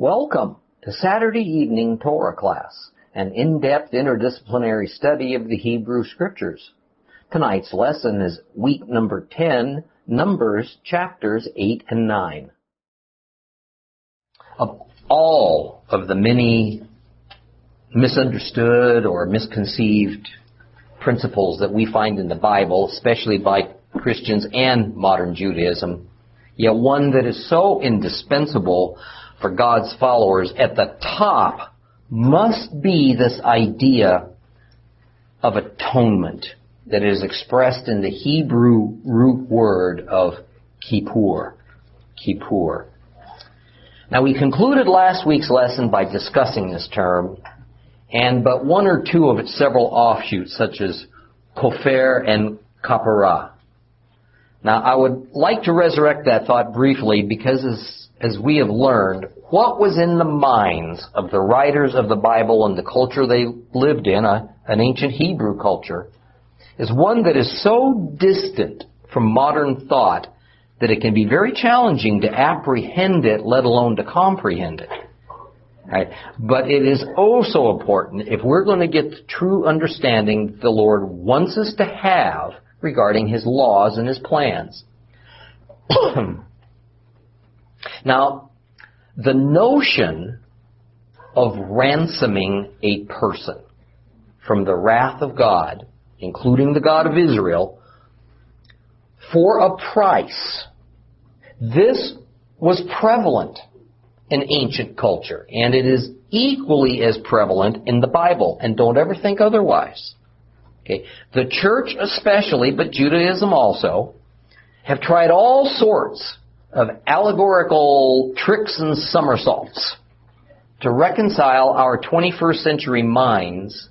Welcome to Saturday evening Torah class, an in-depth interdisciplinary study of the Hebrew Scriptures. Tonight's lesson is week number 10, Numbers chapters 8 and 9. Of all of the many misunderstood or misconceived principles that we find in the Bible, especially by Christians and modern Judaism, yet one that is so indispensable for God's followers at the top must be this idea of atonement that is expressed in the Hebrew root word of kippur. Kippur. Now we concluded last week's lesson by discussing this term and but one or two of its several offshoots such as kofer and kapara. Now I would like to resurrect that thought briefly because as as we have learned, what was in the minds of the writers of the Bible and the culture they lived in, a, an ancient Hebrew culture, is one that is so distant from modern thought that it can be very challenging to apprehend it, let alone to comprehend it. Right? But it is also important if we're going to get the true understanding that the Lord wants us to have regarding His laws and His plans. Now, the notion of ransoming a person from the wrath of God, including the God of Israel, for a price, this was prevalent in ancient culture, and it is equally as prevalent in the Bible, and don't ever think otherwise. Okay. The church especially, but Judaism also, have tried all sorts of allegorical tricks and somersaults to reconcile our 21st century minds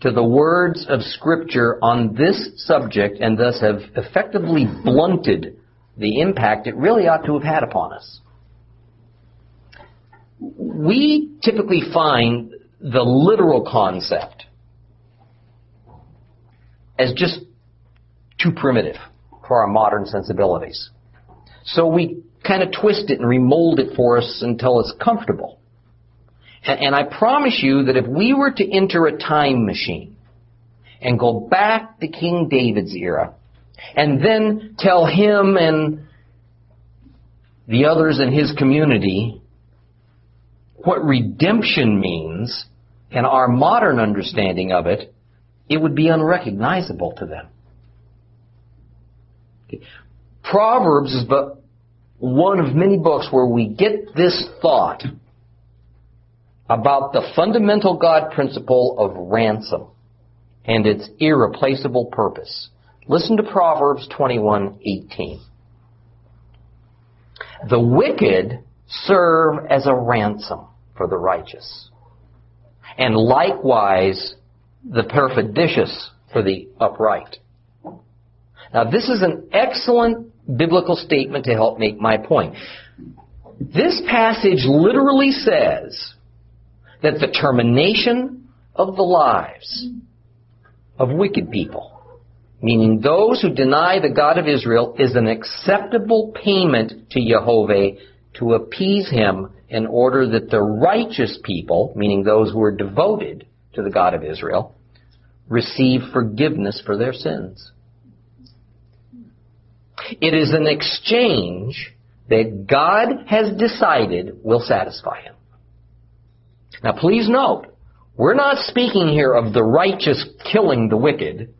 to the words of Scripture on this subject and thus have effectively blunted the impact it really ought to have had upon us. We typically find the literal concept as just too primitive for our modern sensibilities. So we kind of twist it and remold it for us until it's comfortable. And, and I promise you that if we were to enter a time machine and go back to King David's era and then tell him and the others in his community what redemption means and our modern understanding of it, it would be unrecognizable to them. Proverbs is but one of many books where we get this thought about the fundamental God principle of ransom and its irreplaceable purpose. Listen to Proverbs 21:18. The wicked serve as a ransom for the righteous, and likewise the perfidious for the upright. Now this is an excellent biblical statement to help make my point. This passage literally says that the termination of the lives of wicked people, meaning those who deny the God of Israel, is an acceptable payment to Jehovah to appease him in order that the righteous people, meaning those who are devoted to the God of Israel, receive forgiveness for their sins. It is an exchange that God has decided will satisfy him. Now please note, we're not speaking here of the righteous killing the wicked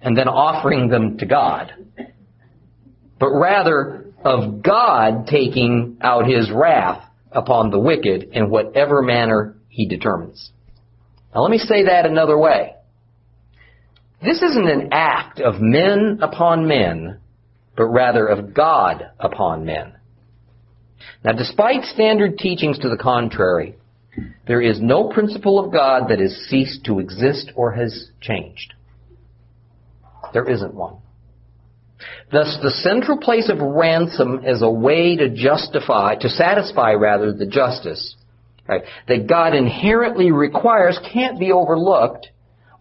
and then offering them to God, but rather of God taking out his wrath upon the wicked in whatever manner he determines. Now let me say that another way. This isn't an act of men upon men but rather of God upon men. Now, despite standard teachings to the contrary, there is no principle of God that has ceased to exist or has changed. There isn't one. Thus, the central place of ransom is a way to justify, to satisfy rather, the justice right, that God inherently requires can't be overlooked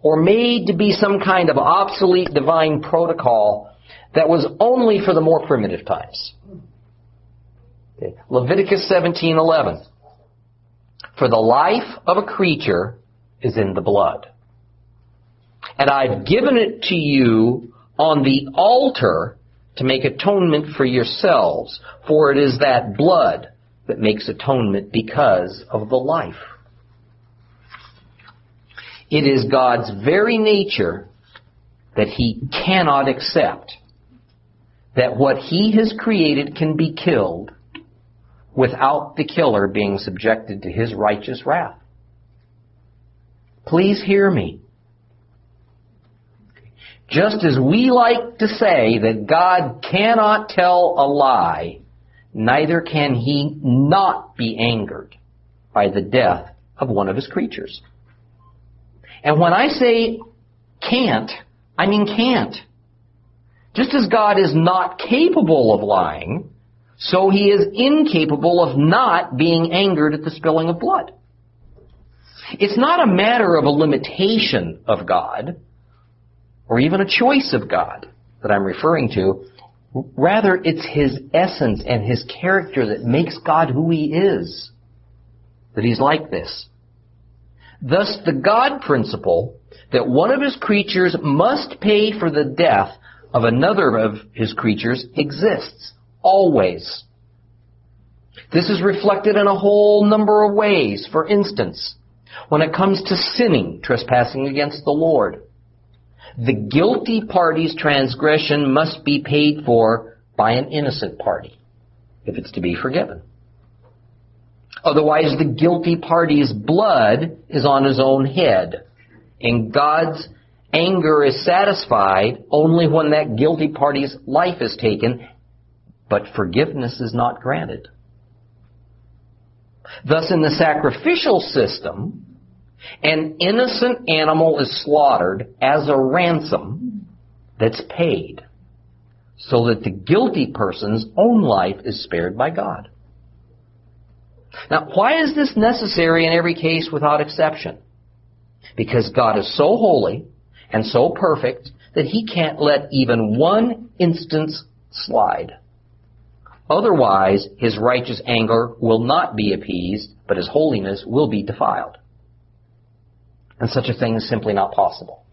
or made to be some kind of obsolete divine protocol that was only for the more primitive times. Okay. Leviticus 17:11. For the life of a creature is in the blood. And I've given it to you on the altar to make atonement for yourselves, for it is that blood that makes atonement because of the life. It is God's very nature that He cannot accept that what He has created can be killed without the killer being subjected to His righteous wrath. Please hear me. Just as we like to say that God cannot tell a lie, neither can he not be angered by the death of one of his creatures. And when I say can't, I mean can't. Just as God is not capable of lying, so he is incapable of not being angered at the spilling of blood. It's not a matter of a limitation of God, or even a choice of God that I'm referring to. Rather, it's His essence and His character that makes God who He is. That He's like this. Thus, the God principle that one of His creatures must pay for the death of another of His creatures exists. Always. This is reflected in a whole number of ways. For instance, when it comes to sinning, trespassing against the Lord, the guilty party's transgression must be paid for by an innocent party if it's to be forgiven. Otherwise, the guilty party's blood is on his own head, and God's anger is satisfied only when that guilty party's life is taken, but forgiveness is not granted. Thus, in the sacrificial system, an innocent animal is slaughtered as a ransom that's paid so that the guilty person's own life is spared by God. Now, why is this necessary in every case without exception? Because God is so holy and so perfect that he can't let even one instance slide. Otherwise, his righteous anger will not be appeased, but his holiness will be defiled. And such a thing is simply not possible.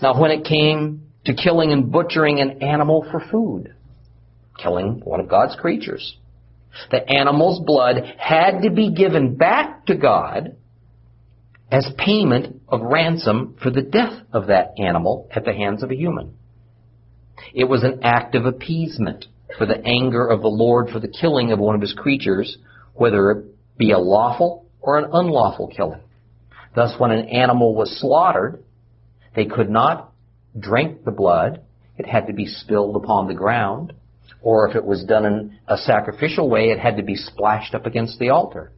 Now, when it came to killing and butchering an animal for food, killing one of God's creatures, the animal's blood had to be given back to God as payment of ransom for the death of that animal at the hands of a human. It was an act of appeasement for the anger of the Lord for the killing of one of his creatures, whether it be a lawful or an unlawful killing. Thus, when an animal was slaughtered, they could not drink the blood. It had to be spilled upon the ground. Or if it was done in a sacrificial way, it had to be splashed up against the altar.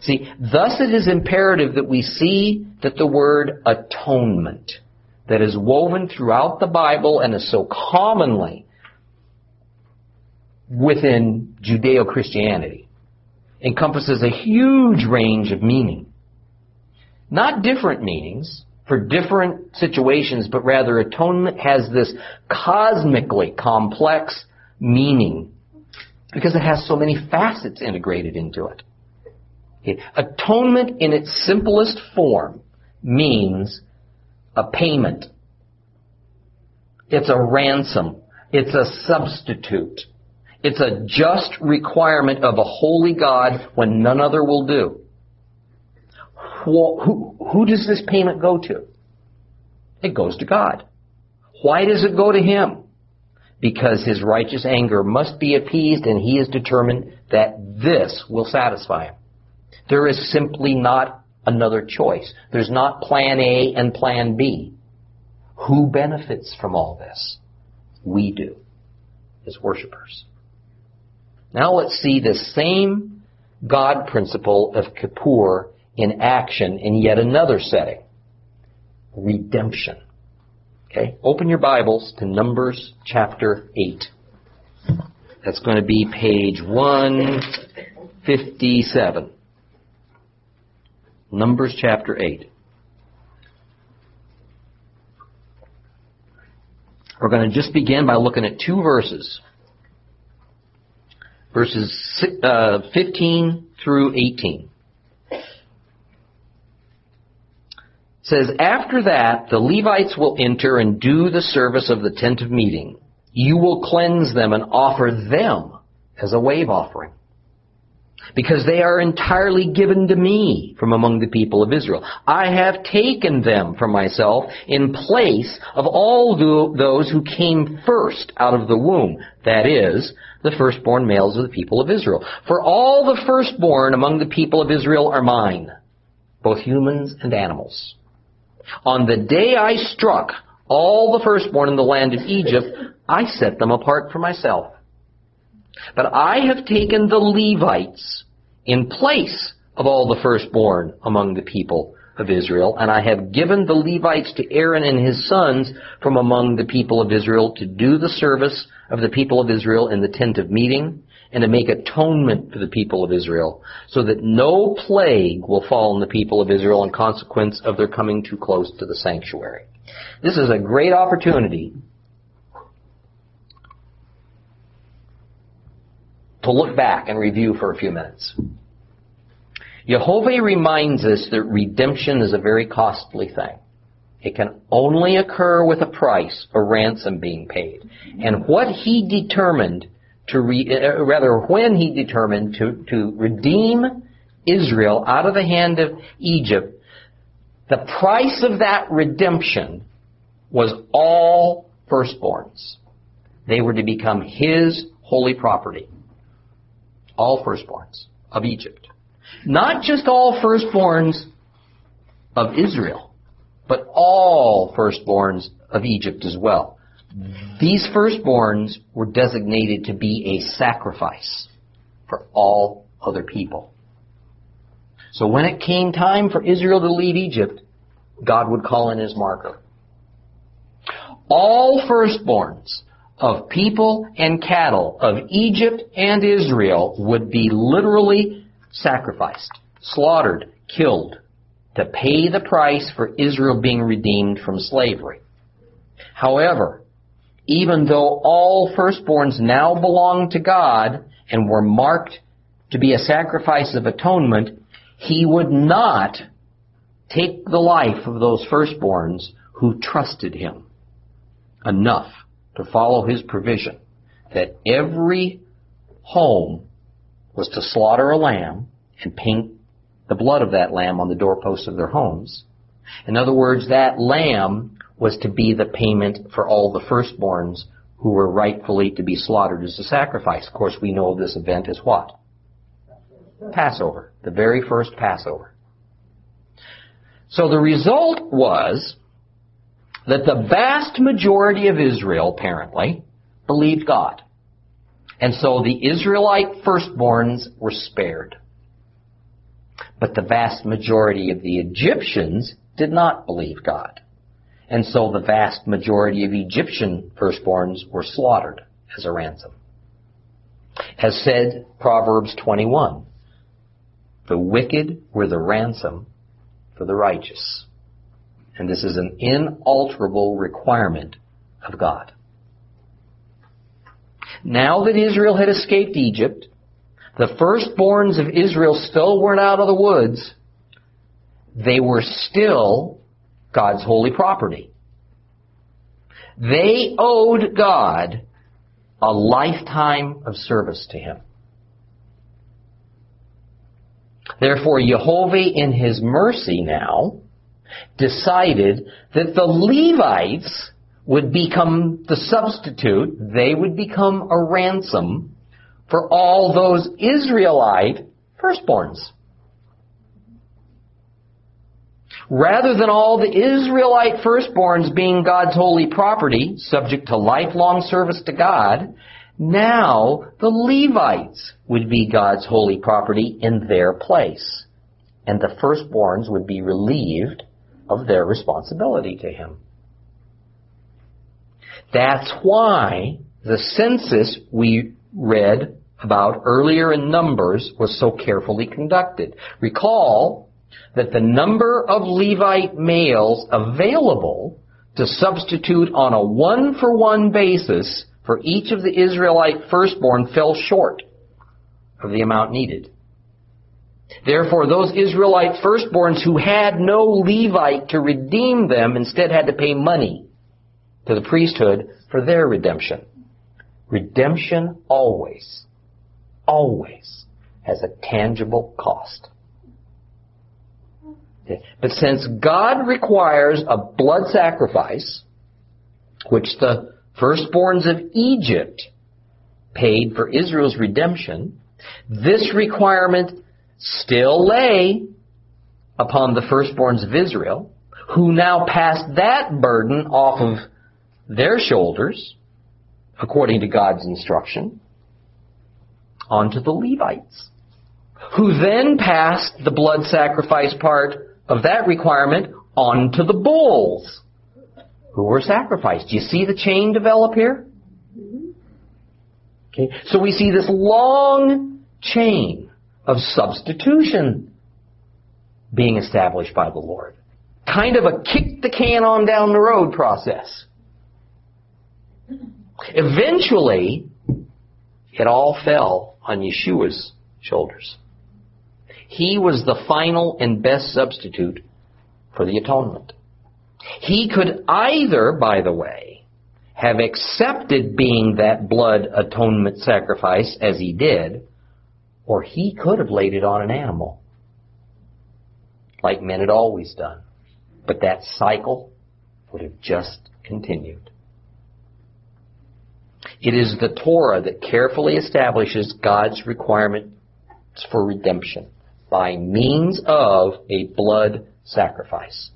See, thus it is imperative that we see that the word atonement that is woven throughout the Bible and is so commonly within Judeo-Christianity encompasses a huge range of meaning. Not different meanings for different situations, but rather atonement has this cosmically complex meaning because it has so many facets integrated into it. Atonement in its simplest form means a payment. It's a ransom. It's a substitute. It's a just requirement of a holy God when none other will do. Who, who, does this payment go to? It goes to God. Why does it go to Him? Because His righteous anger must be appeased and He is determined that this will satisfy Him. There is simply not another choice. There's not plan A and plan B. Who benefits from all this? We do, as worshippers. Now let's see the same God principle of Kippur in action in yet another setting. Redemption. Okay, open your Bibles to Numbers chapter 8. That's going to be page 157. Numbers chapter 8. We're going to just begin by looking at two verses verses uh, 15 through 18. says, After that, the Levites will enter and do the service of the tent of meeting. You will cleanse them and offer them as a wave offering. Because they are entirely given to me from among the people of Israel. I have taken them for myself in place of all those who came first out of the womb. That is, the firstborn males of the people of Israel. For all the firstborn among the people of Israel are mine, both humans and animals. On the day I struck all the firstborn in the land of Egypt, I set them apart for myself. But I have taken the Levites in place of all the firstborn among the people of Israel, and I have given the Levites to Aaron and his sons from among the people of Israel to do the service of the people of Israel in the tent of meeting, and to make atonement for the people of Israel, so that no plague will fall on the people of Israel in consequence of their coming too close to the sanctuary. This is a great opportunity to look back and review for a few minutes. Jehovah reminds us that redemption is a very costly thing. It can only occur with a price, a ransom being paid. And what he determined to re, uh, rather when he determined to, to redeem Israel out of the hand of Egypt, the price of that redemption was all firstborns. They were to become his holy property. All firstborns of Egypt. Not just all firstborns of Israel, but all firstborns of Egypt as well. These firstborns were designated to be a sacrifice for all other people. So when it came time for Israel to leave Egypt, God would call in his marker. All firstborns of people and cattle of Egypt and Israel would be literally sacrificed, slaughtered, killed to pay the price for Israel being redeemed from slavery. However, even though all firstborns now belong to God and were marked to be a sacrifice of atonement, he would not take the life of those firstborns who trusted him enough to follow his provision that every home was to slaughter a lamb and paint the blood of that lamb on the doorposts of their homes. In other words, that lamb was to be the payment for all the firstborns who were rightfully to be slaughtered as a sacrifice. Of course, we know of this event as what? Passover. The very first Passover. So the result was that the vast majority of Israel, apparently, believed God. And so the Israelite firstborns were spared. But the vast majority of the Egyptians did not believe God. And so the vast majority of Egyptian firstborns were slaughtered as a ransom. As said Proverbs 21, the wicked were the ransom for the righteous. And this is an inalterable requirement of God. Now that Israel had escaped Egypt, the firstborns of Israel still weren't out of the woods. They were still God's holy property. They owed God a lifetime of service to Him. Therefore, Jehovah in His mercy now decided that the Levites would become the substitute, they would become a ransom for all those Israelite firstborns. Rather than all the Israelite firstborns being God's holy property, subject to lifelong service to God, now the Levites would be God's holy property in their place. And the firstborns would be relieved of their responsibility to Him. That's why the census we read about earlier in Numbers was so carefully conducted. Recall that the number of Levite males available to substitute on a one for one basis for each of the Israelite firstborn fell short. of the amount needed. Therefore, those Israelite firstborns who had no Levite to redeem them instead had to pay money to the priesthood for their redemption. Redemption always, always has a tangible cost. But since God requires a blood sacrifice, which the firstborns of Egypt paid for Israel's redemption, this requirement still lay upon the firstborns of Israel, who now passed that burden off of their shoulders, according to God's instruction, onto the Levites, who then passed the blood sacrifice part of that requirement onto the bulls, who were sacrificed. Do you see the chain develop here? Mm-hmm. Okay, so we see this long chain of substitution being established by the Lord. Kind of a kick the can on down the road process. Eventually, it all fell on Yeshua's shoulders. He was the final and best substitute for the atonement. He could either, by the way, have accepted being that blood atonement sacrifice as he did, or he could have laid it on an animal, like men had always done. But that cycle would have just continued. It is the Torah that carefully establishes God's requirements for redemption by means of a blood sacrifice.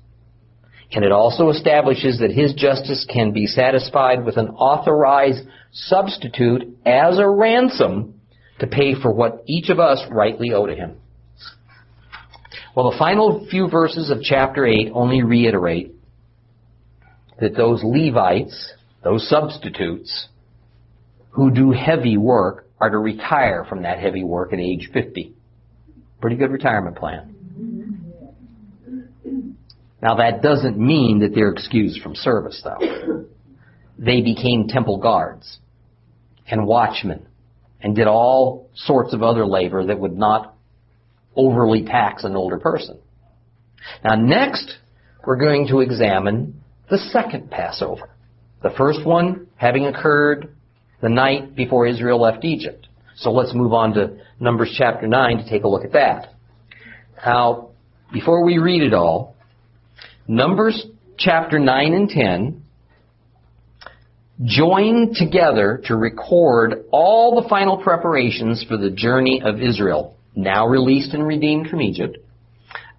And it also establishes that his justice can be satisfied with an authorized substitute as a ransom to pay for what each of us rightly owe to him. Well, the final few verses of chapter 8 only reiterate that those Levites, those substitutes, who do heavy work are to retire from that heavy work at age 50. Pretty good retirement plan. Now that doesn't mean that they're excused from service though. They became temple guards and watchmen and did all sorts of other labor that would not overly tax an older person. Now next, we're going to examine the second Passover. The first one having occurred the night before Israel left Egypt. So let's move on to Numbers chapter 9 to take a look at that. Now, before we read it all, Numbers chapter 9 and 10 join together to record all the final preparations for the journey of Israel, now released and redeemed from Egypt,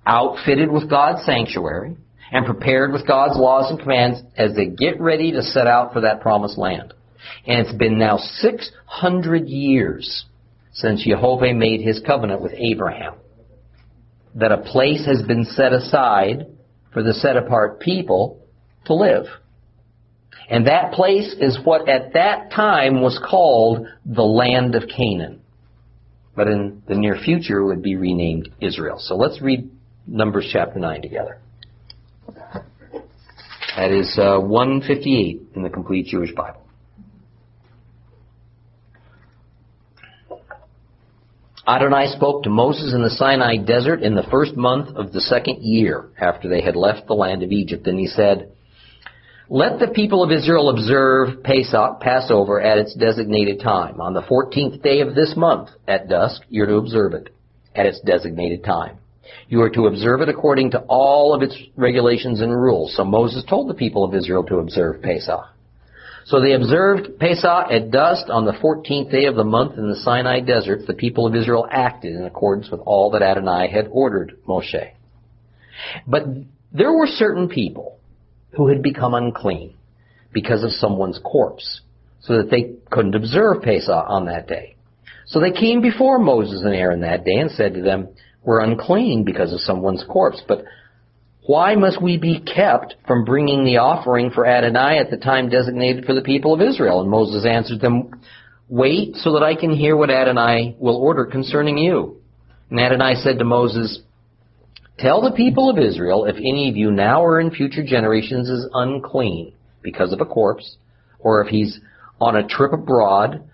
outfitted with God's sanctuary, and prepared with God's laws and commands as they get ready to set out for that promised land. And it's been now 600 years since Jehovah made his covenant with Abraham. That a place has been set aside for the set apart people to live. And that place is what at that time was called the land of Canaan. But in the near future would be renamed Israel. So let's read Numbers chapter 9 together. That is uh, 158 in the complete Jewish Bible. Adonai spoke to Moses in the Sinai desert in the first month of the second year after they had left the land of Egypt. And he said, let the people of Israel observe Pesach, Passover at its designated time. On the 14th day of this month at dusk, you're to observe it at its designated time. You are to observe it according to all of its regulations and rules. So Moses told the people of Israel to observe Pesach. So they observed Pesach at dusk on the 14th day of the month in the Sinai desert. The people of Israel acted in accordance with all that Adonai had ordered Moshe. But there were certain people who had become unclean because of someone's corpse, so that they couldn't observe Pesach on that day. So they came before Moses and Aaron that day and said to them, We're unclean because of someone's corpse, but why must we be kept from bringing the offering for Adonai at the time designated for the people of Israel? And Moses answered them, Wait so that I can hear what Adonai will order concerning you. And Adonai said to Moses, Tell the people of Israel if any of you now or in future generations is unclean because of a corpse, or if he's on a trip abroad,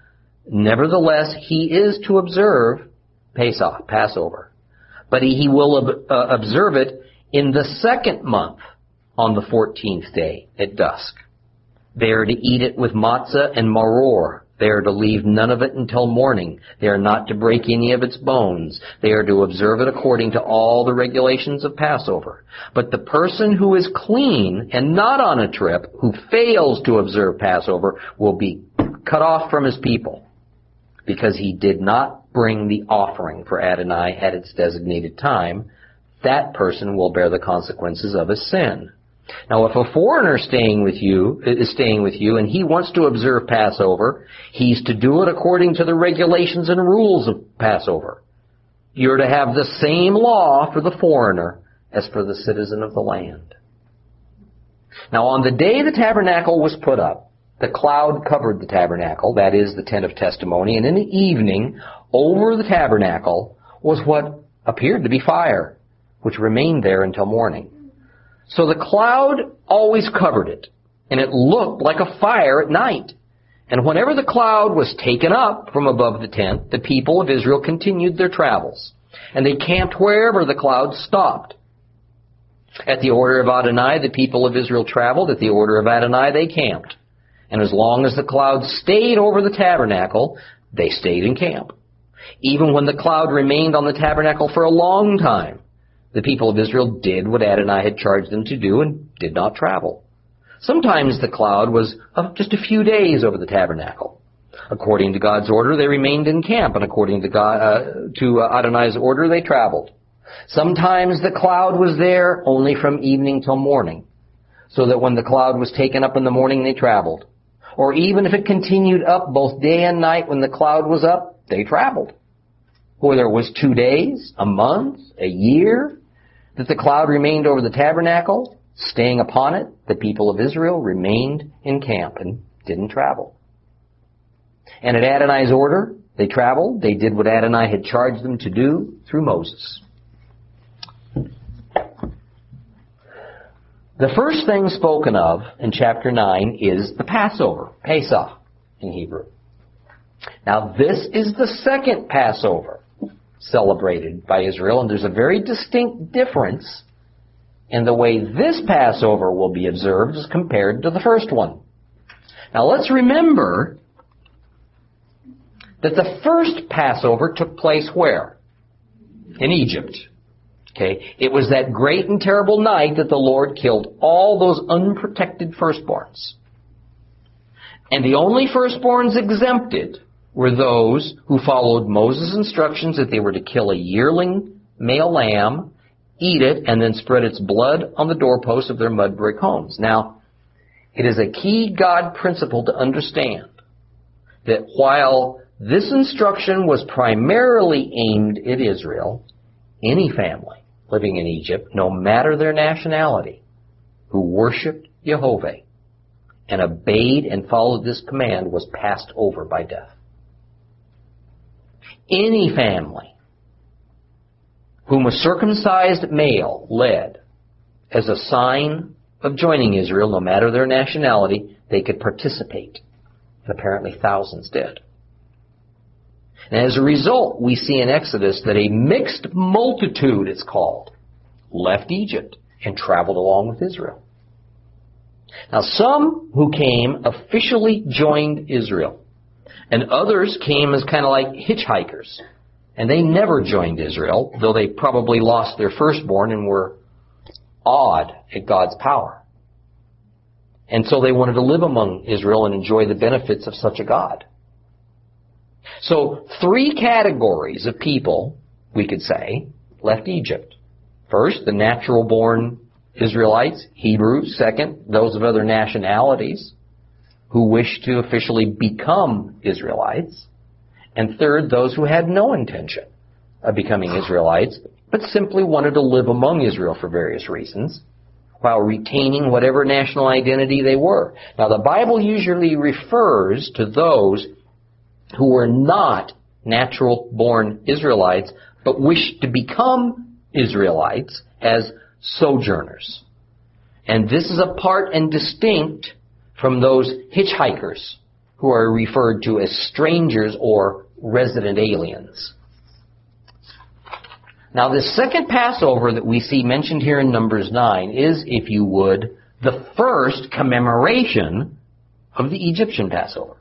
Nevertheless, he is to observe Pesach, Passover. But he, will ob, uh, observe it in the second month on the 14th day at dusk. They are to eat it with matzah and maror. They are to leave none of it until morning. They are not to break any of its bones. They are to observe it according to all the regulations of Passover. But the person who is clean and not on a trip, who fails to observe Passover, will be cut off from his people because he did not bring the offering for Adonai at its designated time. That person will bear the consequences of his sin. Now, if a foreigner staying with you is staying with you and he wants to observe Passover, he's to do it according to the regulations and rules of Passover. You're to have the same law for the foreigner as for the citizen of the land. Now, on the day the tabernacle was put up, the cloud covered the tabernacle, that is the tent of testimony, and in the evening, over the tabernacle was what appeared to be fire, which remained there until morning. So the cloud always covered it, and it looked like a fire at night. And whenever the cloud was taken up from above the tent, the people of Israel continued their travels, and they camped wherever the cloud stopped. At the order of Adonai, the people of Israel traveled. At the order of Adonai, they camped. And as long as the cloud stayed over the tabernacle, they stayed in camp. Even when the cloud remained on the tabernacle for a long time, the people of Israel did what Adonai had charged them to do and did not travel. Sometimes the cloud was of just a few days over the tabernacle. According to God's order, they remained in camp, and according to, God, uh, to uh, Adonai's order, they traveled. Sometimes the cloud was there only from evening till morning, so that when the cloud was taken up in the morning, they traveled. Or even if it continued up both day and night when the cloud was up, they traveled. Whether it was two days, a month, a year, that the cloud remained over the tabernacle, staying upon it, the people of Israel remained in camp and didn't travel. And at Adonai's order, they traveled. They did what Adonai had charged them to do through Moses. The first thing spoken of in chapter 9 is the Passover, Pesach in Hebrew. Now this is the second Passover celebrated by Israel, and there's a very distinct difference in the way this Passover will be observed as compared to the first one. Now let's remember that the first Passover took place where? In Egypt. Okay? It was that great and terrible night that the Lord killed all those unprotected firstborns. And the only firstborns exempted were those who followed Moses' instructions that they were to kill a yearling male lamb, eat it, and then spread its blood on the doorposts of their mud brick homes. Now, it is a key God principle to understand that while this instruction was primarily aimed at Israel, any family living in Egypt, no matter their nationality, who worshiped Jehovah and obeyed and followed this command was passed over by death. Any family whom a circumcised male led as a sign of joining Israel, no matter their nationality, they could participate. And apparently thousands did. And as a result, we see in Exodus that a mixed multitude, it's called, left Egypt and traveled along with Israel. Now some who came officially joined Israel. And others came as kind of like hitchhikers. And they never joined Israel, though they probably lost their firstborn and were awed at God's power. And so they wanted to live among Israel and enjoy the benefits of such a God. So three categories of people, we could say, left Egypt. First, the natural born Israelites, Hebrews. Second, those of other nationalities who wished to officially become Israelites. And third, those who had no intention of becoming Israelites, but simply wanted to live among Israel for various reasons, while retaining whatever national identity they were. Now the Bible usually refers to those who were not natural born Israelites, but wished to become Israelites as sojourners. And this is apart and distinct from those hitchhikers who are referred to as strangers or resident aliens. Now, the second Passover that we see mentioned here in Numbers 9 is, if you would, the first commemoration of the Egyptian Passover.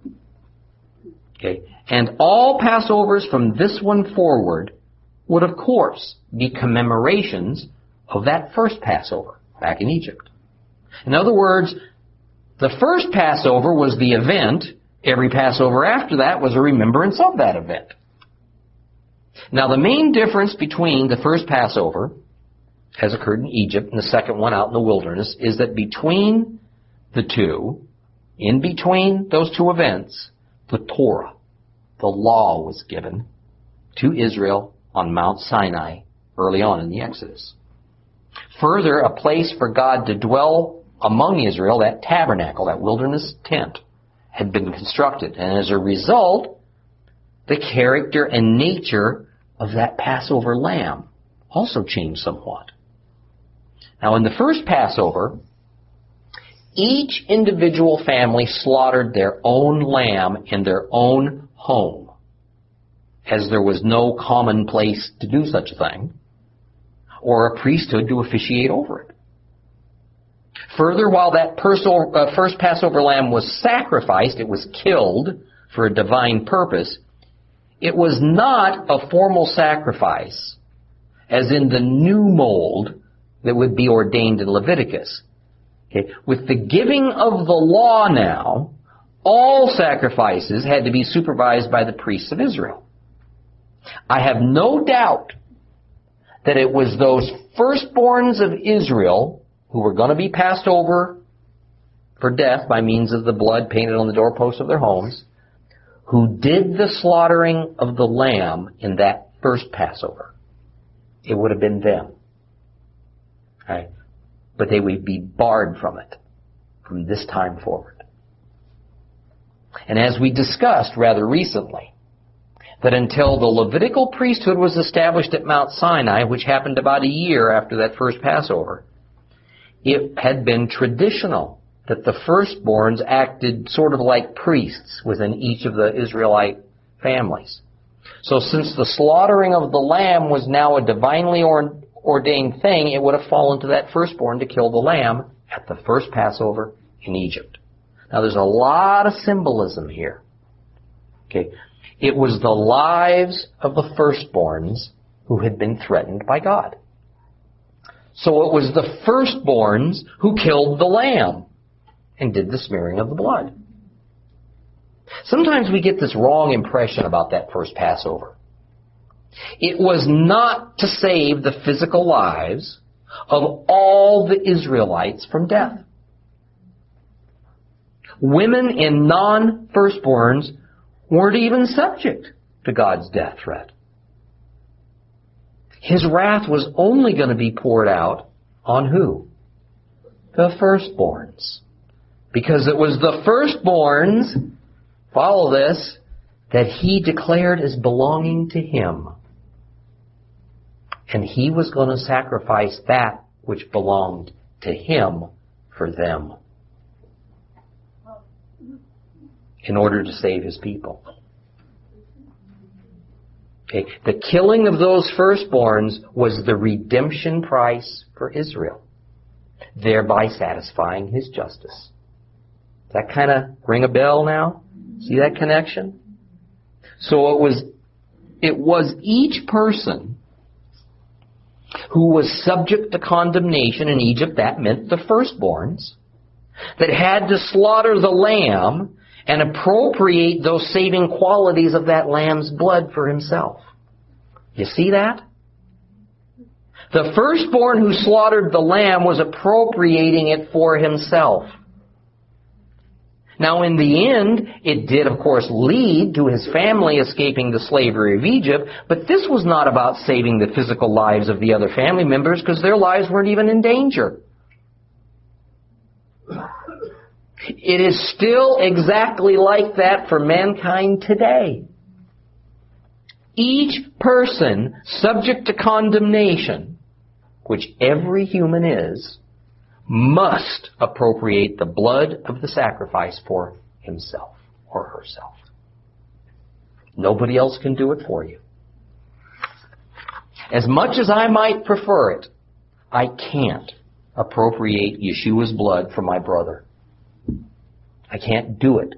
Okay? And all Passovers from this one forward would, of course, be commemorations of that first Passover back in Egypt. In other words, the first Passover was the event. Every Passover after that was a remembrance of that event. Now, the main difference between the first Passover, as occurred in Egypt, and the second one out in the wilderness, is that between the two, in between those two events, the Torah, the law was given to Israel on Mount Sinai early on in the Exodus. Further, a place for God to dwell among Israel, that tabernacle, that wilderness tent, had been constructed. And as a result, the character and nature of that Passover lamb also changed somewhat. Now, in the first Passover, each individual family slaughtered their own lamb in their own home, as there was no common place to do such a thing, or a priesthood to officiate over it. Further, while that uh, first Passover lamb was sacrificed, it was killed for a divine purpose, it was not a formal sacrifice, as in the new mold that would be ordained in Leviticus. Okay. With the giving of the law now, all sacrifices had to be supervised by the priests of Israel. I have no doubt that it was those firstborns of Israel who were going to be passed over for death by means of the blood painted on the doorposts of their homes, who did the slaughtering of the lamb in that first Passover. It would have been them. Right? But they would be barred from it from this time forward. And as we discussed rather recently, that until the Levitical priesthood was established at Mount Sinai, which happened about a year after that first Passover, it had been traditional that the firstborns acted sort of like priests within each of the Israelite families. So since the slaughtering of the lamb was now a divinely ordained thing, it would have fallen to that firstborn to kill the lamb at the first Passover in Egypt. Now there's a lot of symbolism here. Okay. It was the lives of the firstborns who had been threatened by God. So it was the firstborns who killed the lamb and did the smearing of the blood. Sometimes we get this wrong impression about that first Passover. It was not to save the physical lives of all the Israelites from death. Women and non-firstborns weren't even subject to God's death threat. His wrath was only going to be poured out on who? The firstborns. Because it was the firstborns, follow this, that he declared as belonging to him. And he was going to sacrifice that which belonged to him for them in order to save his people. Okay. The killing of those firstborns was the redemption price for Israel, thereby satisfying his justice. Does that kind of ring a bell now? See that connection? So it was, it was each person who was subject to condemnation in Egypt, that meant the firstborns, that had to slaughter the lamb and appropriate those saving qualities of that lamb's blood for himself. You see that? The firstborn who slaughtered the lamb was appropriating it for himself. Now in the end, it did of course lead to his family escaping the slavery of Egypt, but this was not about saving the physical lives of the other family members because their lives weren't even in danger. It is still exactly like that for mankind today. Each person subject to condemnation, which every human is, must appropriate the blood of the sacrifice for himself or herself. Nobody else can do it for you. As much as I might prefer it, I can't appropriate Yeshua's blood for my brother. I can't do it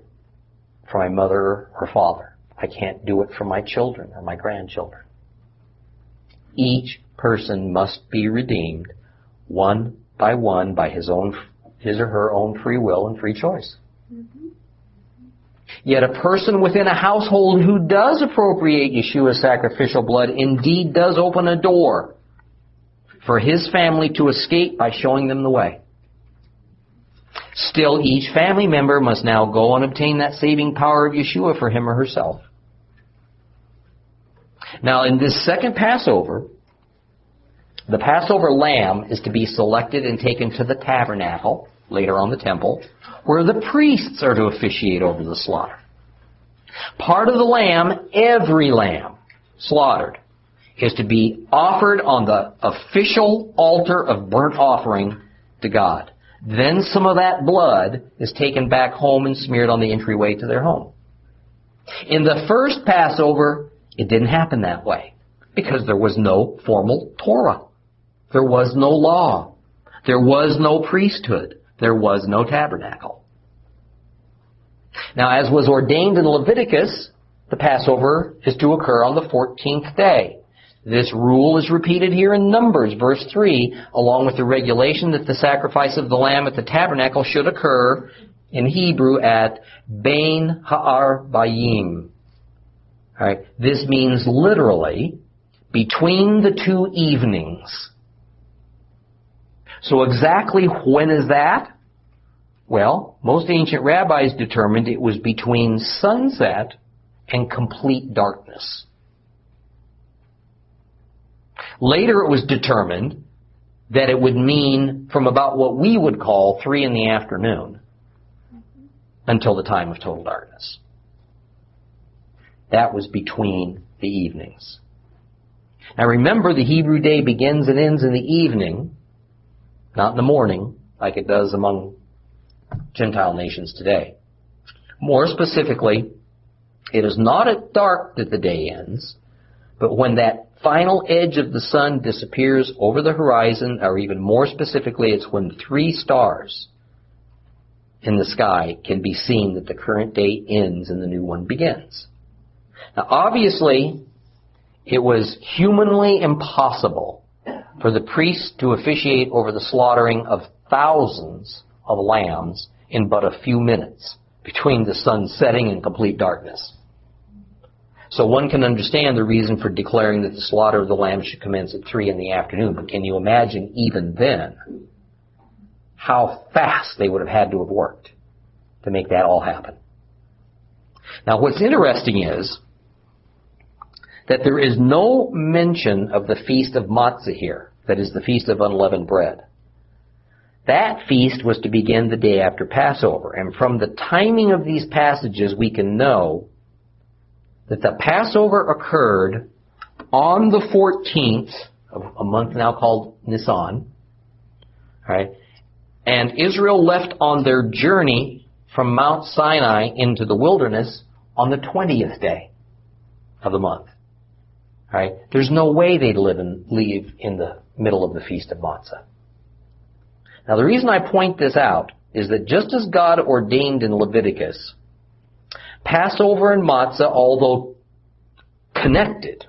for my mother or father. I can't do it for my children or my grandchildren. Each person must be redeemed one by one by his own, his or her own free will and free choice. Mm-hmm. Yet a person within a household who does appropriate Yeshua's sacrificial blood indeed does open a door for his family to escape by showing them the way. Still, each family member must now go and obtain that saving power of Yeshua for him or herself. Now, in this second Passover, the Passover lamb is to be selected and taken to the tabernacle, later on the temple, where the priests are to officiate over the slaughter. Part of the lamb, every lamb slaughtered, is to be offered on the official altar of burnt offering to God. Then some of that blood is taken back home and smeared on the entryway to their home. In the first Passover, it didn't happen that way because there was no formal Torah. There was no law. There was no priesthood. There was no tabernacle. Now, as was ordained in Leviticus, the Passover is to occur on the 14th day. This rule is repeated here in Numbers, verse 3, along with the regulation that the sacrifice of the lamb at the tabernacle should occur in Hebrew at Bain Ha'ar Bayim. This means literally between the two evenings. So exactly when is that? Well, most ancient rabbis determined it was between sunset and complete darkness. Later it was determined that it would mean from about what we would call three in the afternoon until the time of total darkness. That was between the evenings. Now remember, the Hebrew day begins and ends in the evening, not in the morning, like it does among Gentile nations today. More specifically, it is not at dark that the day ends, but when that final edge of the sun disappears over the horizon, or even more specifically, it's when three stars in the sky can be seen that the current day ends and the new one begins. Now obviously, it was humanly impossible for the priests to officiate over the slaughtering of thousands of lambs in but a few minutes between the sun setting and complete darkness. So one can understand the reason for declaring that the slaughter of the lamb should commence at three in the afternoon, but can you imagine even then how fast they would have had to have worked to make that all happen? Now what's interesting is that there is no mention of the Feast of Matzah here, that is the Feast of Unleavened Bread. That feast was to begin the day after Passover. And from the timing of these passages, we can know that the Passover occurred on the 14th of a month now called Nisan. Right? And Israel left on their journey from Mount Sinai into the wilderness on the 20th day of the month. Right? There's no way they'd live in, leave in the middle of the Feast of Matzah. Now the reason I point this out is that just as God ordained in Leviticus, Passover and Matzah, although connected,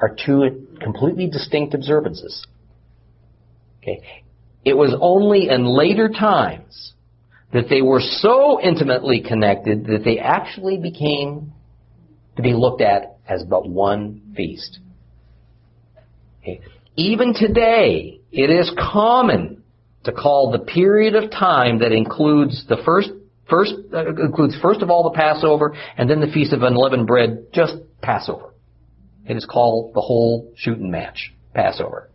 are two completely distinct observances. Okay. It was only in later times that they were so intimately connected that they actually became to be looked at as but one feast. Okay. Even today, it is common to call the period of time that includes the first first uh, includes first of all the Passover and then the Feast of Unleavened Bread, just Passover. It is called the whole shoot and match, Passover.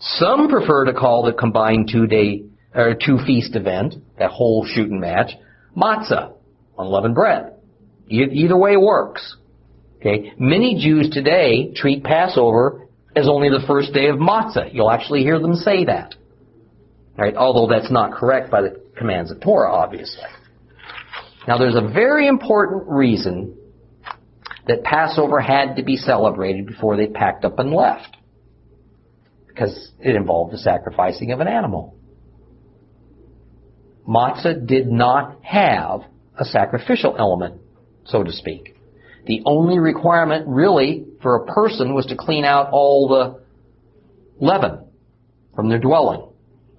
Some prefer to call the combined two day or two feast event, that whole shoot and match, matzah, unleavened bread. Either way works. Okay. Many Jews today treat Passover as only the first day of matzah. You'll actually hear them say that. Right? Although that's not correct by the commands of Torah, obviously. Now there's a very important reason that Passover had to be celebrated before they packed up and left. Because it involved the sacrificing of an animal. Matzah did not have a sacrificial element, so to speak. The only requirement really for a person was to clean out all the leaven from their dwelling,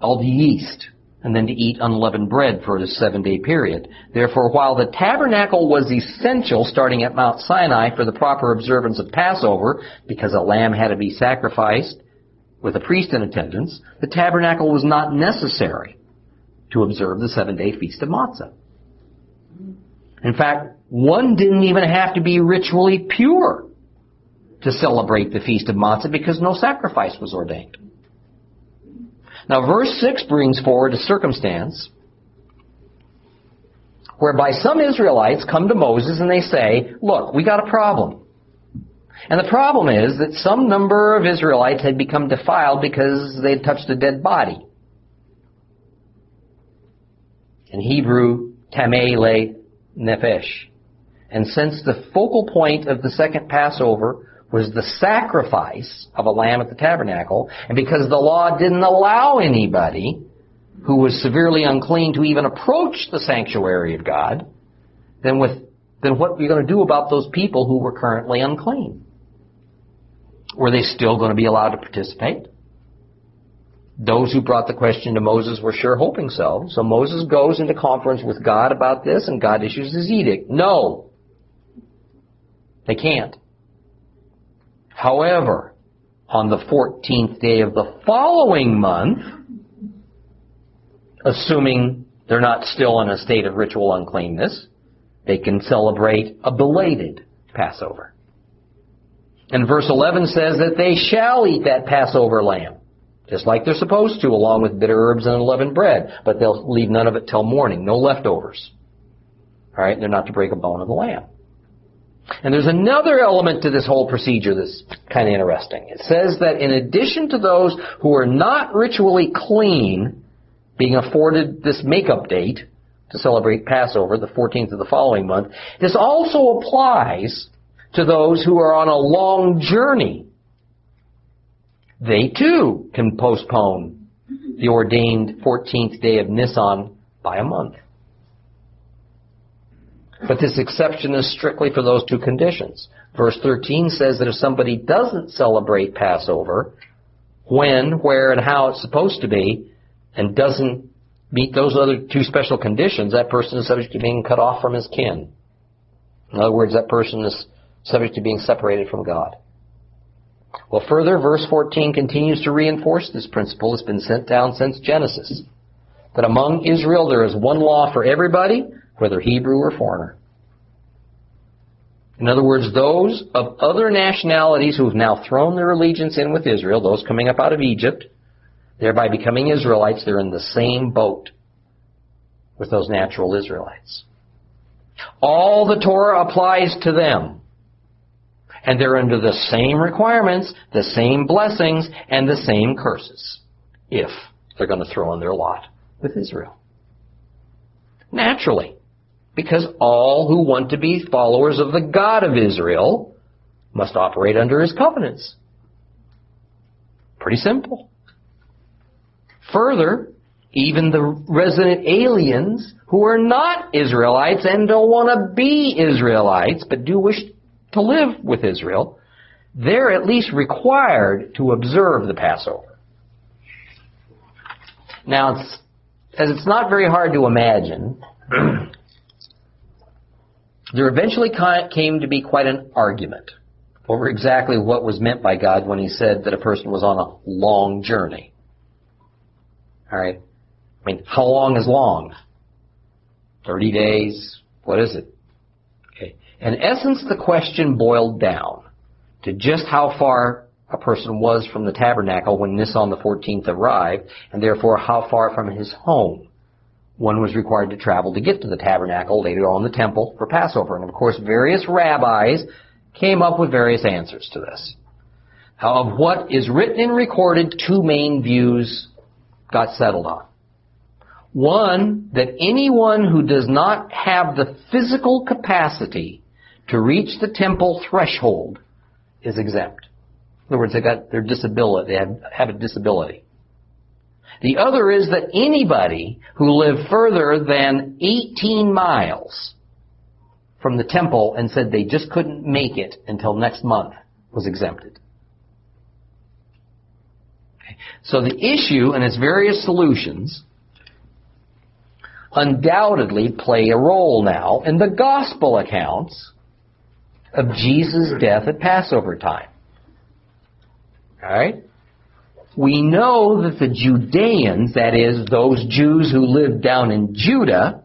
all the yeast, and then to eat unleavened bread for a seven day period. Therefore, while the tabernacle was essential starting at Mount Sinai for the proper observance of Passover, because a lamb had to be sacrificed with a priest in attendance, the tabernacle was not necessary to observe the seven day feast of matzah. In fact, one didn't even have to be ritually pure to celebrate the feast of matzah because no sacrifice was ordained. Now verse 6 brings forward a circumstance whereby some Israelites come to Moses and they say, look, we got a problem. And the problem is that some number of Israelites had become defiled because they had touched a dead body. In Hebrew, tameh le nefesh. And since the focal point of the second Passover was the sacrifice of a lamb at the tabernacle, and because the law didn't allow anybody who was severely unclean to even approach the sanctuary of God, then with then what are you going to do about those people who were currently unclean? Were they still going to be allowed to participate? Those who brought the question to Moses were sure hoping so. So Moses goes into conference with God about this and God issues his edict. No. They can't. However, on the 14th day of the following month, assuming they're not still in a state of ritual uncleanness, they can celebrate a belated Passover. And verse 11 says that they shall eat that Passover lamb, just like they're supposed to, along with bitter herbs and unleavened bread, but they'll leave none of it till morning, no leftovers. Alright, they're not to break a bone of the lamb. And there's another element to this whole procedure that's kind of interesting. It says that in addition to those who are not ritually clean being afforded this makeup date to celebrate Passover, the 14th of the following month, this also applies to those who are on a long journey. They too can postpone the ordained 14th day of Nisan by a month. But this exception is strictly for those two conditions. Verse 13 says that if somebody doesn't celebrate Passover, when, where, and how it's supposed to be, and doesn't meet those other two special conditions, that person is subject to being cut off from his kin. In other words, that person is subject to being separated from God. Well, further, verse 14 continues to reinforce this principle. that's been sent down since Genesis. That among Israel there is one law for everybody, whether Hebrew or foreigner. In other words, those of other nationalities who have now thrown their allegiance in with Israel, those coming up out of Egypt, thereby becoming Israelites, they're in the same boat with those natural Israelites. All the Torah applies to them. And they're under the same requirements, the same blessings, and the same curses. If they're going to throw in their lot with Israel. Naturally. Because all who want to be followers of the God of Israel must operate under his covenants. Pretty simple. Further, even the resident aliens who are not Israelites and don't want to be Israelites but do wish to live with Israel, they're at least required to observe the Passover. Now, it's, as it's not very hard to imagine, there eventually came to be quite an argument over exactly what was meant by God when he said that a person was on a long journey. Alright? I mean, how long is long? 30 days? What is it? Okay. In essence, the question boiled down to just how far a person was from the tabernacle when Nisan the 14th arrived, and therefore how far from his home one was required to travel to get to the tabernacle, later on the temple, for Passover. And of course, various rabbis came up with various answers to this. Of what is written and recorded, two main views got settled on. One, that anyone who does not have the physical capacity to reach the temple threshold is exempt. In other words, they got their disability, they have, have a disability. The other is that anybody who lived further than 18 miles from the temple and said they just couldn't make it until next month was exempted. Okay. So the issue and its various solutions undoubtedly play a role now in the gospel accounts of Jesus' death at Passover time. Alright? We know that the Judeans, that is, those Jews who lived down in Judah,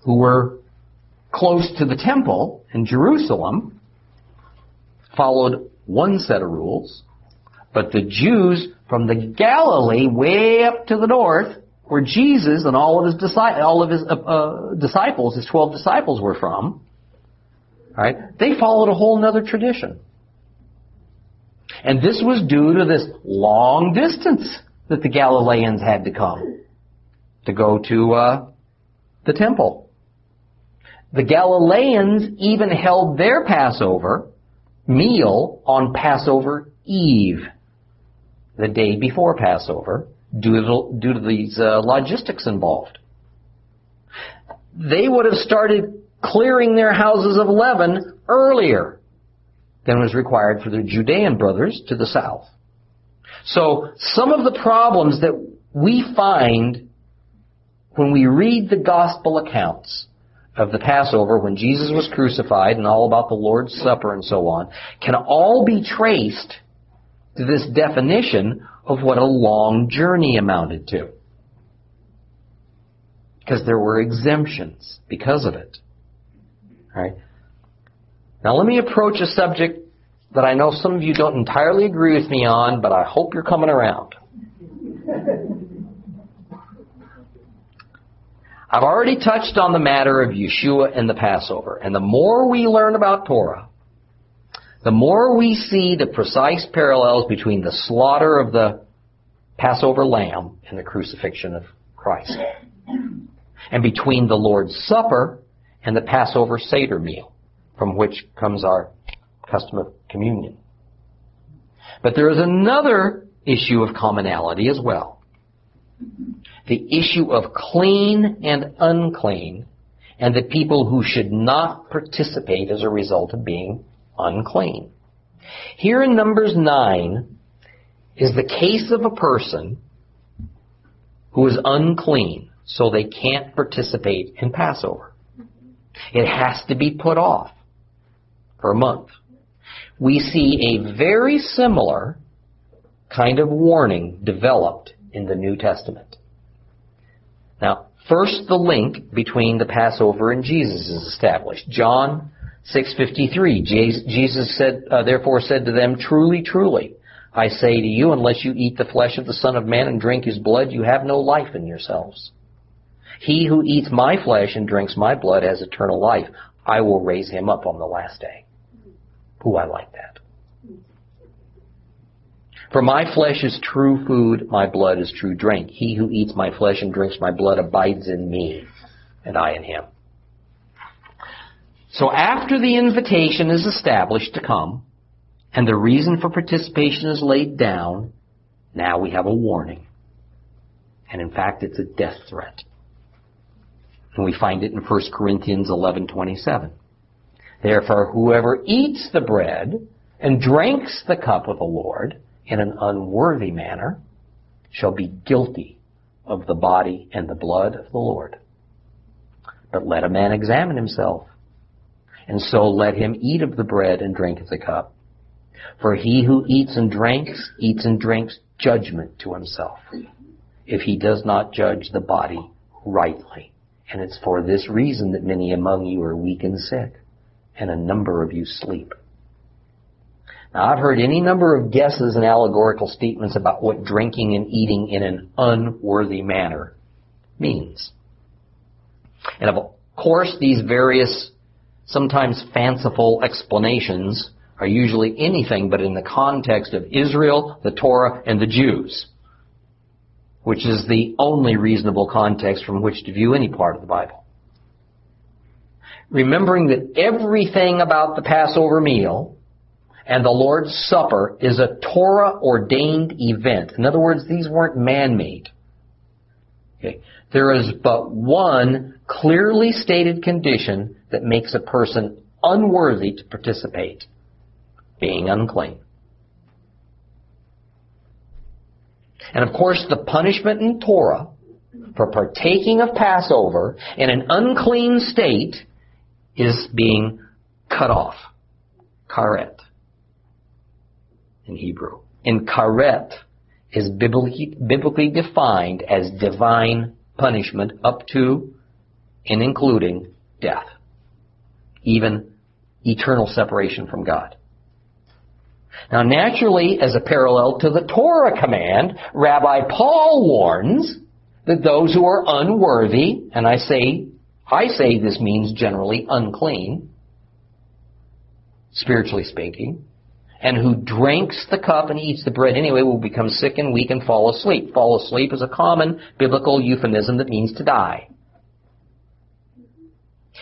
who were close to the temple in Jerusalem, followed one set of rules, but the Jews from the Galilee way up to the north, where Jesus and all of his, all of his uh, uh, disciples, his twelve disciples were from, right? They followed a whole other tradition. And this was due to this long distance that the Galileans had to come to go to uh, the temple. The Galileans even held their Passover meal on Passover Eve, the day before Passover, due to, due to these uh, logistics involved. They would have started clearing their houses of leaven earlier than was required for their Judean brothers to the south. So some of the problems that we find when we read the gospel accounts of the Passover when Jesus was crucified and all about the Lord's Supper and so on can all be traced to this definition of what a long journey amounted to. Because there were exemptions because of it. Right? Now let me approach a subject that I know some of you don't entirely agree with me on, but I hope you're coming around. I've already touched on the matter of Yeshua and the Passover, and the more we learn about Torah, the more we see the precise parallels between the slaughter of the Passover lamb and the crucifixion of Christ, and between the Lord's Supper and the Passover Seder meal, from which comes our custom of communion. But there is another issue of commonality as well. The issue of clean and unclean, and the people who should not participate as a result of being unclean. Here in Numbers 9 is the case of a person who is unclean, so they can't participate in Passover. It has to be put off a month. We see a very similar kind of warning developed in the New Testament. Now, first the link between the Passover and Jesus is established. John 6:53 Jesus said uh, therefore said to them truly truly I say to you unless you eat the flesh of the son of man and drink his blood you have no life in yourselves. He who eats my flesh and drinks my blood has eternal life. I will raise him up on the last day. Ooh, I like that. For my flesh is true food, my blood is true drink. He who eats my flesh and drinks my blood abides in me, and I in him. So after the invitation is established to come, and the reason for participation is laid down, now we have a warning. And in fact, it's a death threat. And we find it in 1 Corinthians 11:27. Therefore, whoever eats the bread and drinks the cup of the Lord in an unworthy manner shall be guilty of the body and the blood of the Lord. But let a man examine himself, and so let him eat of the bread and drink of the cup. For he who eats and drinks, eats and drinks judgment to himself, if he does not judge the body rightly. And it's for this reason that many among you are weak and sick and a number of you sleep. Now, I've heard any number of guesses and allegorical statements about what drinking and eating in an unworthy manner means. And of course, these various, sometimes fanciful explanations are usually anything but in the context of Israel, the Torah, and the Jews. which is the only reasonable context from which to view any part of the Bible. Remembering that everything about the Passover meal and the Lord's Supper is a Torah ordained event. In other words, these weren't man made. Okay. There is but one clearly stated condition that makes a person unworthy to participate being unclean. And of course, the punishment in Torah for partaking of Passover in an unclean state is being cut off. Karet in Hebrew. And karet is biblically, biblically defined as divine punishment up to and including death. Even eternal separation from God. Now naturally, as a parallel to the Torah command, Rabbi Paul warns that those who are unworthy, and I say, I say this means generally unclean, spiritually speaking, and who drinks the cup and eats the bread anyway will become sick and weak and fall asleep. Fall asleep is a common biblical euphemism that means to die.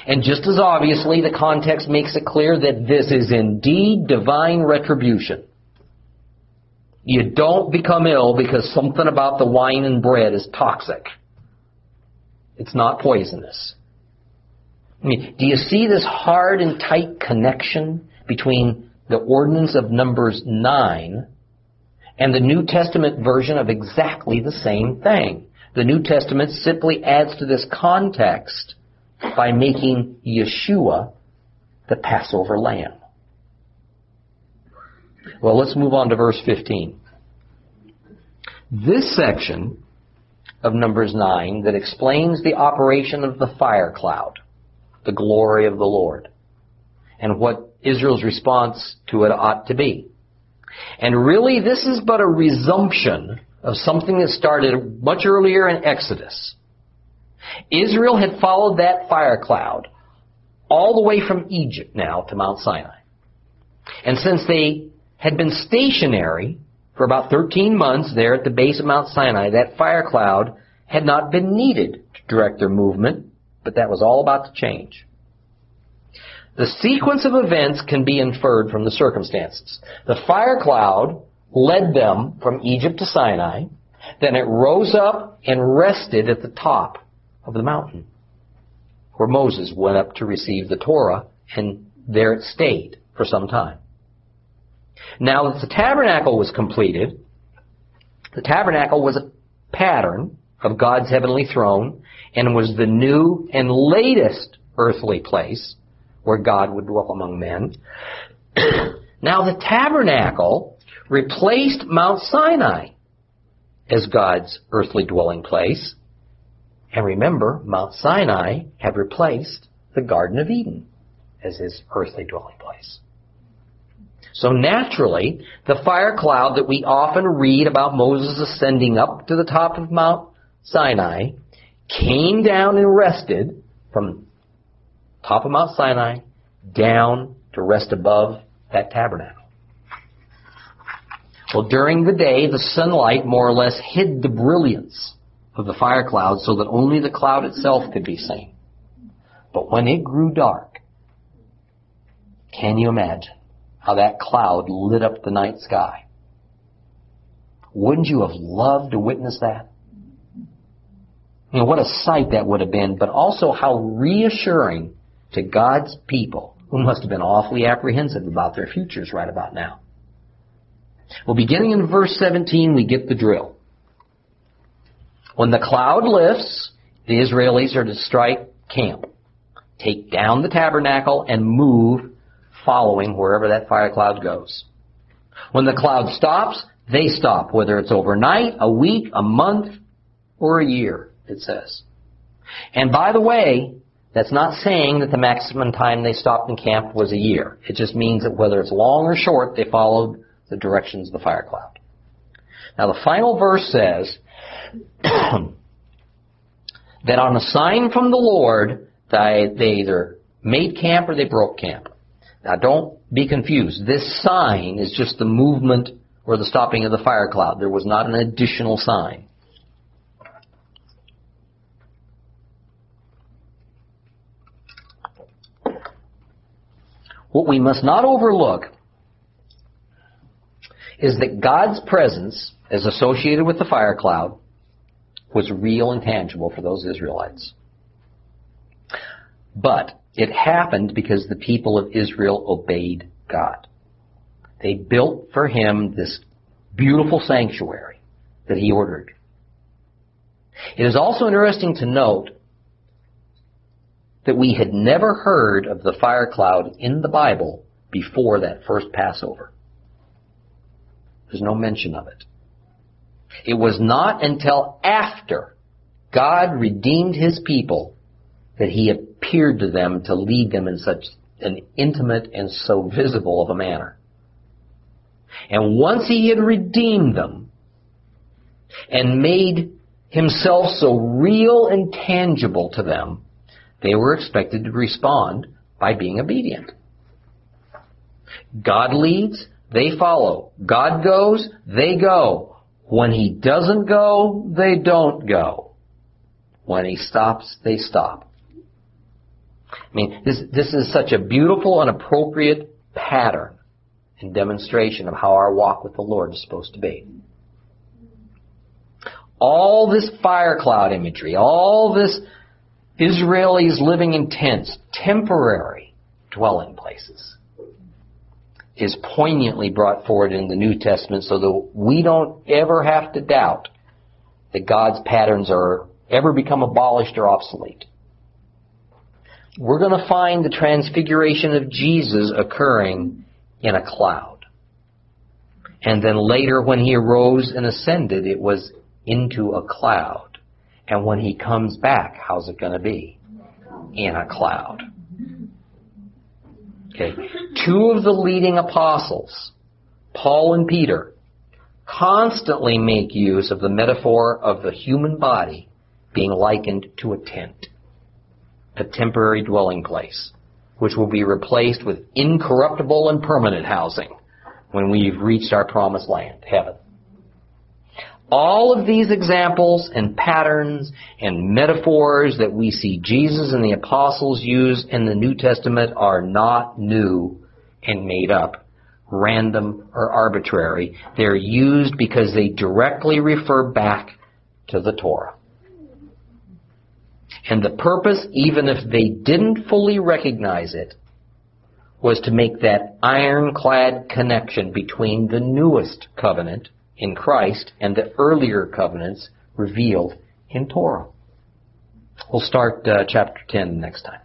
And just as obviously, the context makes it clear that this is indeed divine retribution. You don't become ill because something about the wine and bread is toxic. It's not poisonous. I mean, do you see this hard and tight connection between the ordinance of Numbers 9 and the New Testament version of exactly the same thing? The New Testament simply adds to this context by making Yeshua the Passover lamb. Well, let's move on to verse 15. This section of Numbers 9 that explains the operation of the fire cloud, the glory of the Lord, and what Israel's response to it ought to be. And really, this is but a resumption of something that started much earlier in Exodus. Israel had followed that fire cloud all the way from Egypt now to Mount Sinai. And since they had been stationary for about 13 months there at the base of Mount Sinai, that fire cloud had not been needed to direct their movement, but that was all about to change. The sequence of events can be inferred from the circumstances. The fire cloud led them from Egypt to Sinai, then it rose up and rested at the top of the mountain where Moses went up to receive the Torah, and there it stayed for some time. Now that the tabernacle was completed, the tabernacle was a pattern of God's heavenly throne and was the new and latest earthly place where God would dwell among men. now the tabernacle replaced Mount Sinai as God's earthly dwelling place and remember, Mount Sinai had replaced the Garden of Eden as his earthly dwelling place. So naturally, the fire cloud that we often read about Moses ascending up to the top of Mount Sinai came down and rested from top of Mount Sinai down to rest above that tabernacle. Well, during the day, the sunlight more or less hid the brilliance of the fire cloud so that only the cloud itself could be seen. But when it grew dark, can you imagine how that cloud lit up the night sky? Wouldn't you have loved to witness that? You know, what a sight that would have been, but also how reassuring to God's people who must have been awfully apprehensive about their futures right about now. Well, beginning in verse 17, we get the drill. When the cloud lifts, the Israelis are to strike camp, take down the tabernacle, and move following wherever that fire cloud goes. When the cloud stops, they stop, whether it's overnight, a week, a month, or a year, it says. And by the way, that's not saying that the maximum time they stopped in camp was a year. It just means that whether it's long or short, they followed the directions of the fire cloud. Now the final verse says, that on a sign from the Lord, they, either made camp or they broke camp. Now don't be confused. This sign is just the movement or the stopping of the fire cloud. There was not an additional sign. What we must not overlook is that God's presence, as associated with the fire cloud, was real and tangible for those Israelites. But it happened because the people of Israel obeyed God. They built for him this beautiful sanctuary that he ordered. It is also interesting to note that we had never heard of the fire cloud in the Bible before that first Passover. There's no mention of it. It was not until after God redeemed his people that he appeared to them to lead them in such an intimate and so visible of a manner. And once he had redeemed them and made himself so real and tangible to them, they were expected to respond by being obedient. God leads, they follow. God goes, they go. When he doesn't go, they don't go. When he stops, they stop. I mean, this, this is such a beautiful and appropriate pattern and demonstration of how our walk with the Lord is supposed to be. All this fire cloud imagery, all this Israelis living in tents, temporary dwelling places, is poignantly brought forward in the New Testament so that we don't ever have to doubt that God's patterns are ever become abolished or obsolete. We're going to find the transfiguration of Jesus occurring in a cloud. And then later when he arose and ascended, it was into a cloud. And when he comes back, how's it going to be? In a cloud. Okay. Two of the leading apostles, Paul and Peter, constantly make use of the metaphor of the human body being likened to a tent, a temporary dwelling place, which will be replaced with incorruptible and permanent housing when we've reached our promised land, heaven. All of these examples and patterns and metaphors that we see Jesus and the apostles use in the New Testament are not new and made up, random or arbitrary. They're used because they directly refer back to the Torah. And the purpose, even if they didn't fully recognize it, was to make that ironclad connection between the newest covenant in Christ and the earlier covenants revealed in Torah. We'll start uh, chapter 10 next time.